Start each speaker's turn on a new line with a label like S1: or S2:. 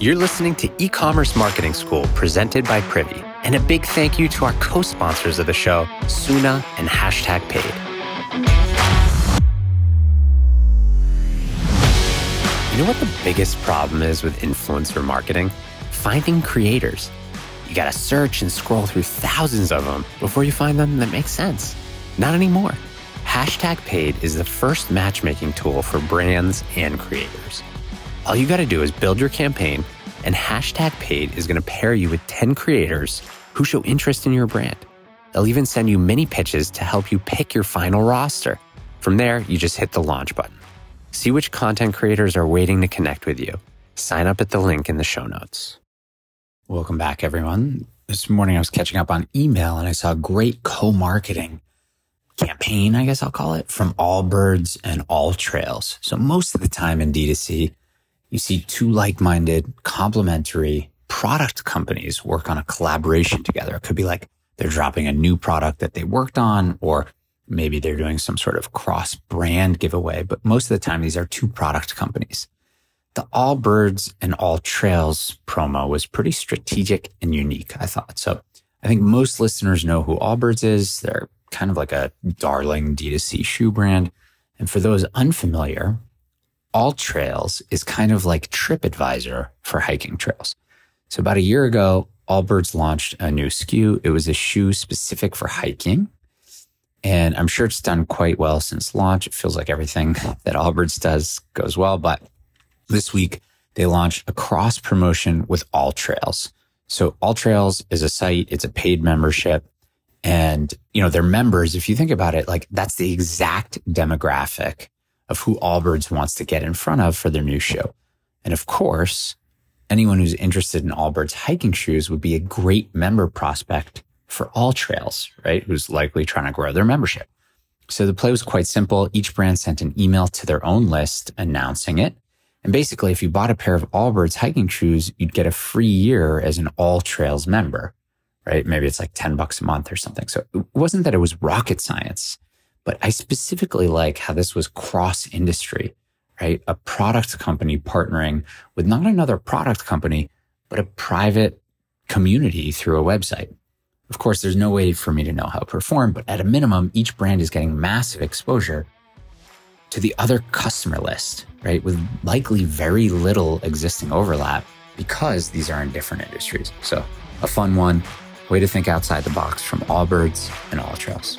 S1: You're listening to E Commerce Marketing School presented by Privy. And a big thank you to our co sponsors of the show, Suna and Hashtag Paid. You know what the biggest problem is with influencer marketing? Finding creators. You gotta search and scroll through thousands of them before you find them that make sense. Not anymore. Hashtag Paid is the first matchmaking tool for brands and creators. All you gotta do is build your campaign, and Hashtag Paid is gonna pair you with 10 creators who show interest in your brand. They'll even send you mini pitches to help you pick your final roster. From there, you just hit the launch button. See which content creators are waiting to connect with you. Sign up at the link in the show notes.
S2: Welcome back, everyone. This morning I was catching up on email and I saw a great co marketing campaign, I guess I'll call it, from Allbirds and AllTrails. So most of the time in D2C, you see two like minded, complementary product companies work on a collaboration together. It could be like they're dropping a new product that they worked on, or maybe they're doing some sort of cross brand giveaway. But most of the time, these are two product companies. The Allbirds and AllTrails promo was pretty strategic and unique, I thought. So I think most listeners know who Allbirds is. They're kind of like a darling D2C shoe brand. And for those unfamiliar, AllTrails is kind of like TripAdvisor for hiking trails. So about a year ago, Allbirds launched a new SKU. It was a shoe specific for hiking. And I'm sure it's done quite well since launch. It feels like everything that Allbirds does goes well. But this week, they launched a cross promotion with AllTrails. So AllTrails is a site. It's a paid membership. And, you know, their members, if you think about it, like that's the exact demographic of who Allbirds wants to get in front of for their new show. And of course, anyone who's interested in Allbirds hiking shoes would be a great member prospect for AllTrails, right? Who's likely trying to grow their membership. So the play was quite simple. Each brand sent an email to their own list announcing it. And basically, if you bought a pair of Allbirds hiking shoes, you'd get a free year as an AllTrails member, right? Maybe it's like 10 bucks a month or something. So it wasn't that it was rocket science, but I specifically like how this was cross industry, right? A product company partnering with not another product company, but a private community through a website. Of course, there's no way for me to know how it performed, but at a minimum, each brand is getting massive exposure to the other customer list, right? With likely very little existing overlap because these are in different industries. So a fun one, way to think outside the box from Allbirds and AllTrails.